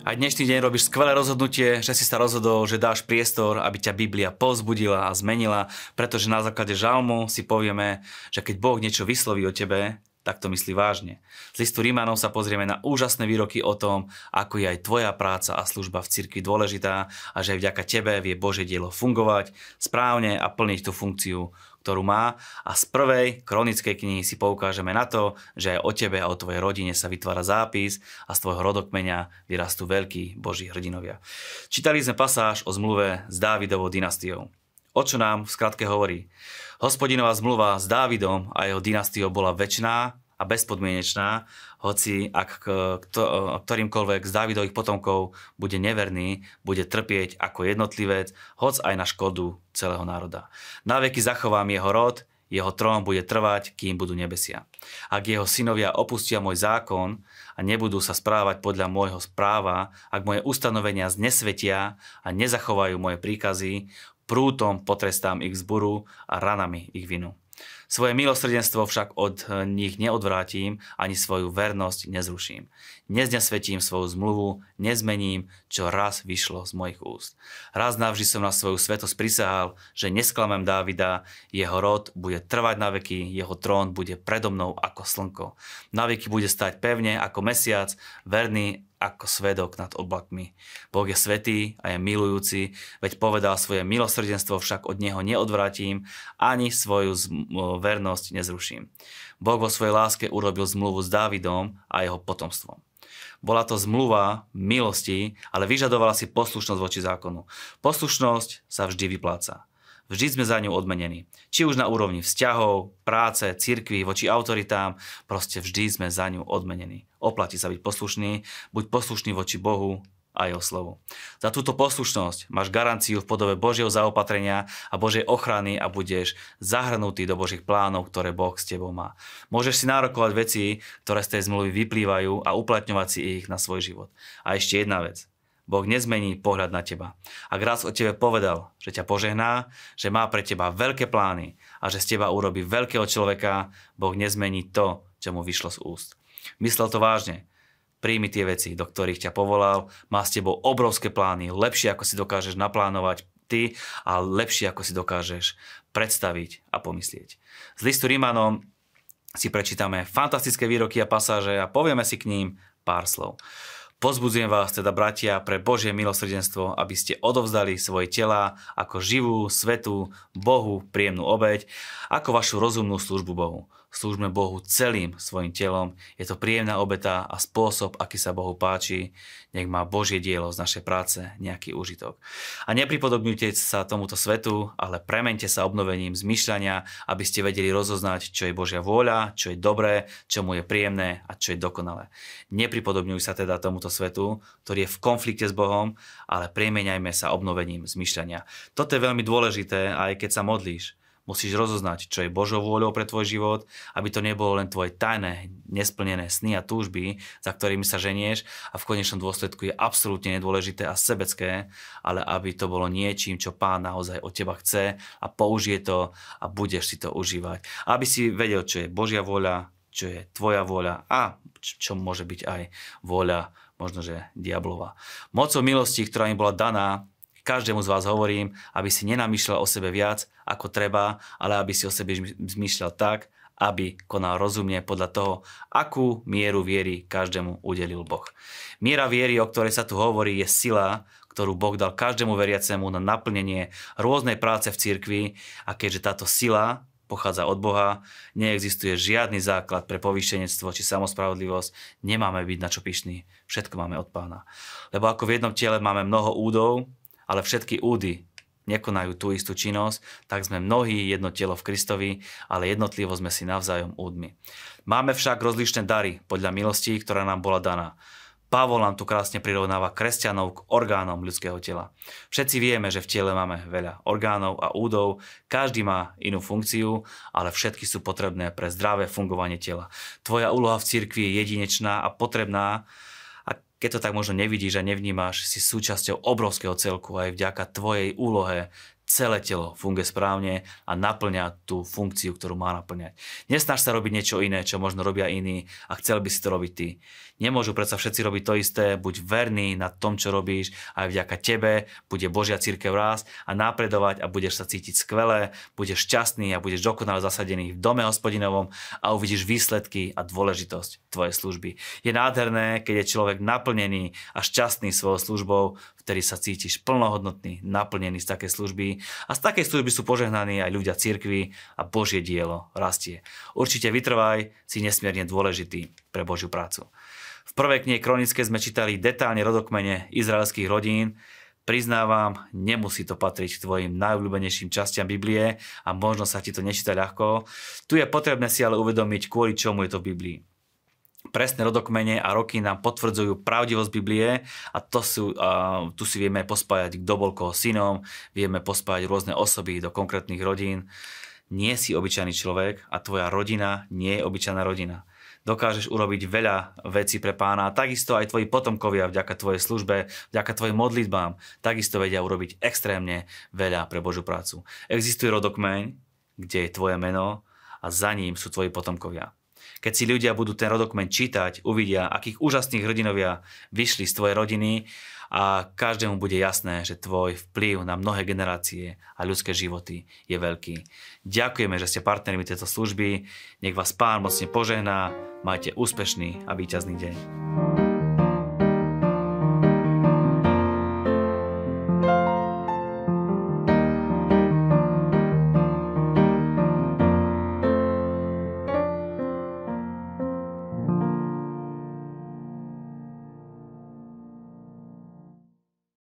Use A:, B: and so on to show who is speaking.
A: A dnešný deň robíš skvelé rozhodnutie, že si sa rozhodol, že dáš priestor, aby ťa Biblia pozbudila a zmenila, pretože na základe žalmu si povieme, že keď Boh niečo vysloví o tebe, tak to myslí vážne. Z listu Rímanov sa pozrieme na úžasné výroky o tom, ako je aj tvoja práca a služba v cirkvi dôležitá a že aj vďaka tebe vie Bože dielo fungovať správne a plniť tú funkciu, ktorú má a z prvej kronickej knihy si poukážeme na to, že aj o tebe a o tvojej rodine sa vytvára zápis a z tvojho rodokmeňa vyrastú veľkí boží hrdinovia. Čítali sme pasáž o zmluve s Dávidovou dynastiou. O čo nám v skratke hovorí? Hospodinová zmluva s Dávidom a jeho dynastiou bola väčšiná a bezpodmienečná, hoci ak ktorýmkoľvek z Dávidových potomkov bude neverný, bude trpieť ako jednotlivec, hoc aj na škodu celého národa. Na veky zachovám jeho rod, jeho trón bude trvať, kým budú nebesia. Ak jeho synovia opustia môj zákon a nebudú sa správať podľa môjho správa, ak moje ustanovenia znesvetia a nezachovajú moje príkazy, prútom potrestám ich zburu a ranami ich vinu. Svoje milosrdenstvo však od eh, nich neodvrátim, ani svoju vernosť nezruším. Neznesvetím svoju zmluvu, nezmením, čo raz vyšlo z mojich úst. Raz navždy som na svoju svetosť prisahal, že nesklamem Dávida, jeho rod bude trvať na veky, jeho trón bude predo mnou ako slnko. Na veky bude stať pevne ako mesiac, verný ako svedok nad oblakmi. Boh je svetý a je milujúci, veď povedal svoje milosrdenstvo, však od neho neodvrátim, ani svoju vernosť nezruším. Boh vo svojej láske urobil zmluvu s Dávidom a jeho potomstvom. Bola to zmluva milosti, ale vyžadovala si poslušnosť voči zákonu. Poslušnosť sa vždy vypláca. Vždy sme za ňu odmenení. Či už na úrovni vzťahov, práce, cirkvi, voči autoritám, proste vždy sme za ňu odmenení. Oplatí sa byť poslušný, buď poslušný voči Bohu a jeho slovu. Za túto poslušnosť máš garanciu v podobe Božieho zaopatrenia a Božej ochrany a budeš zahrnutý do Božích plánov, ktoré Boh s tebou má. Môžeš si nárokovať veci, ktoré z tej zmluvy vyplývajú a uplatňovať si ich na svoj život. A ešte jedna vec. Boh nezmení pohľad na teba. Ak raz o tebe povedal, že ťa požehná, že má pre teba veľké plány a že z teba urobí veľkého človeka, Boh nezmení to, čo mu vyšlo z úst. Myslel to vážne. Príjmi tie veci, do ktorých ťa povolal, má s tebou obrovské plány, lepšie ako si dokážeš naplánovať ty a lepšie ako si dokážeš predstaviť a pomyslieť. Z listu Rímanom si prečítame fantastické výroky a pasáže a povieme si k ním pár slov. Pozbudzujem vás teda, bratia, pre Božie milosrdenstvo, aby ste odovzdali svoje tela ako živú, svetú, Bohu príjemnú obeď, ako vašu rozumnú službu Bohu slúžme Bohu celým svojim telom. Je to príjemná obeta a spôsob, aký sa Bohu páči. Nech má Božie dielo z našej práce nejaký užitok. A nepripodobňujte sa tomuto svetu, ale premente sa obnovením zmyšľania, aby ste vedeli rozoznať, čo je Božia vôľa, čo je dobré, čo mu je príjemné a čo je dokonalé. Nepripodobňuj sa teda tomuto svetu, ktorý je v konflikte s Bohom, ale premeňajme sa obnovením zmyšľania. Toto je veľmi dôležité, aj keď sa modlíš Musíš rozoznať, čo je Božou vôľou pre tvoj život, aby to nebolo len tvoje tajné, nesplnené sny a túžby, za ktorými sa ženieš a v konečnom dôsledku je absolútne nedôležité a sebecké, ale aby to bolo niečím, čo Pán naozaj od teba chce a použije to a budeš si to užívať. Aby si vedel, čo je Božia vôľa, čo je tvoja vôľa a čo môže byť aj vôľa možno, že diablova. Mocou milosti, ktorá im bola daná, Každému z vás hovorím, aby si nenamýšľal o sebe viac ako treba, ale aby si o sebe zmýšľal tak, aby konal rozumne podľa toho, akú mieru viery každému udelil Boh. Miera viery, o ktorej sa tu hovorí, je sila, ktorú Boh dal každému veriacemu na naplnenie rôznej práce v cirkvi a keďže táto sila pochádza od Boha, neexistuje žiadny základ pre povýšenectvo či samospravodlivosť, nemáme byť na čo pyšný, všetko máme od pána. Lebo ako v jednom tele máme mnoho údov, ale všetky údy nekonajú tú istú činnosť, tak sme mnohí jedno telo v Kristovi, ale jednotlivo sme si navzájom údmi. Máme však rozličné dary podľa milostí, ktorá nám bola daná. Pavol nám tu krásne prirovnáva kresťanov k orgánom ľudského tela. Všetci vieme, že v tele máme veľa orgánov a údov, každý má inú funkciu, ale všetky sú potrebné pre zdravé fungovanie tela. Tvoja úloha v cirkvi je jedinečná a potrebná, keď to tak možno nevidíš a nevnímaš, si súčasťou obrovského celku aj vďaka tvojej úlohe celé telo funguje správne a naplňa tú funkciu, ktorú má naplňať. Nesnaž sa robiť niečo iné, čo možno robia iní a chcel by si to robiť ty. Nemôžu predsa všetci robiť to isté, buď verný na tom, čo robíš, aj vďaka tebe bude Božia církev rásť a napredovať a budeš sa cítiť skvelé, budeš šťastný a budeš dokonale zasadený v dome hospodinovom a uvidíš výsledky a dôležitosť tvojej služby. Je nádherné, keď je človek naplnený a šťastný svojou službou, vtedy sa cítiš plnohodnotný, naplnený z takej služby a z takej služby sú požehnaní aj ľudia cirkvi a Božie dielo rastie. Určite vytrvaj, si nesmierne dôležitý pre Božiu prácu. V prvej knihe kronické sme čítali detálne rodokmene izraelských rodín. Priznávam, nemusí to patriť k tvojim najobľúbenejším častiam Biblie a možno sa ti to nečíta ľahko. Tu je potrebné si ale uvedomiť, kvôli čomu je to v Biblii presné rodokmene a roky nám potvrdzujú pravdivosť Biblie a to sú, a tu si vieme pospájať, kto bol koho synom, vieme pospájať rôzne osoby do konkrétnych rodín. Nie si obyčajný človek a tvoja rodina nie je obyčajná rodina dokážeš urobiť veľa vecí pre pána a takisto aj tvoji potomkovia vďaka tvojej službe, vďaka tvojim modlitbám, takisto vedia urobiť extrémne veľa pre Božiu prácu. Existuje rodokmeň, kde je tvoje meno a za ním sú tvoji potomkovia. Keď si ľudia budú ten rodokmeň čítať, uvidia, akých úžasných hrdinovia vyšli z tvojej rodiny a každému bude jasné, že tvoj vplyv na mnohé generácie a ľudské životy je veľký. Ďakujeme, že ste partnermi tejto služby. Nech vás Pán mocne požehná. Majte úspešný a víťazný deň.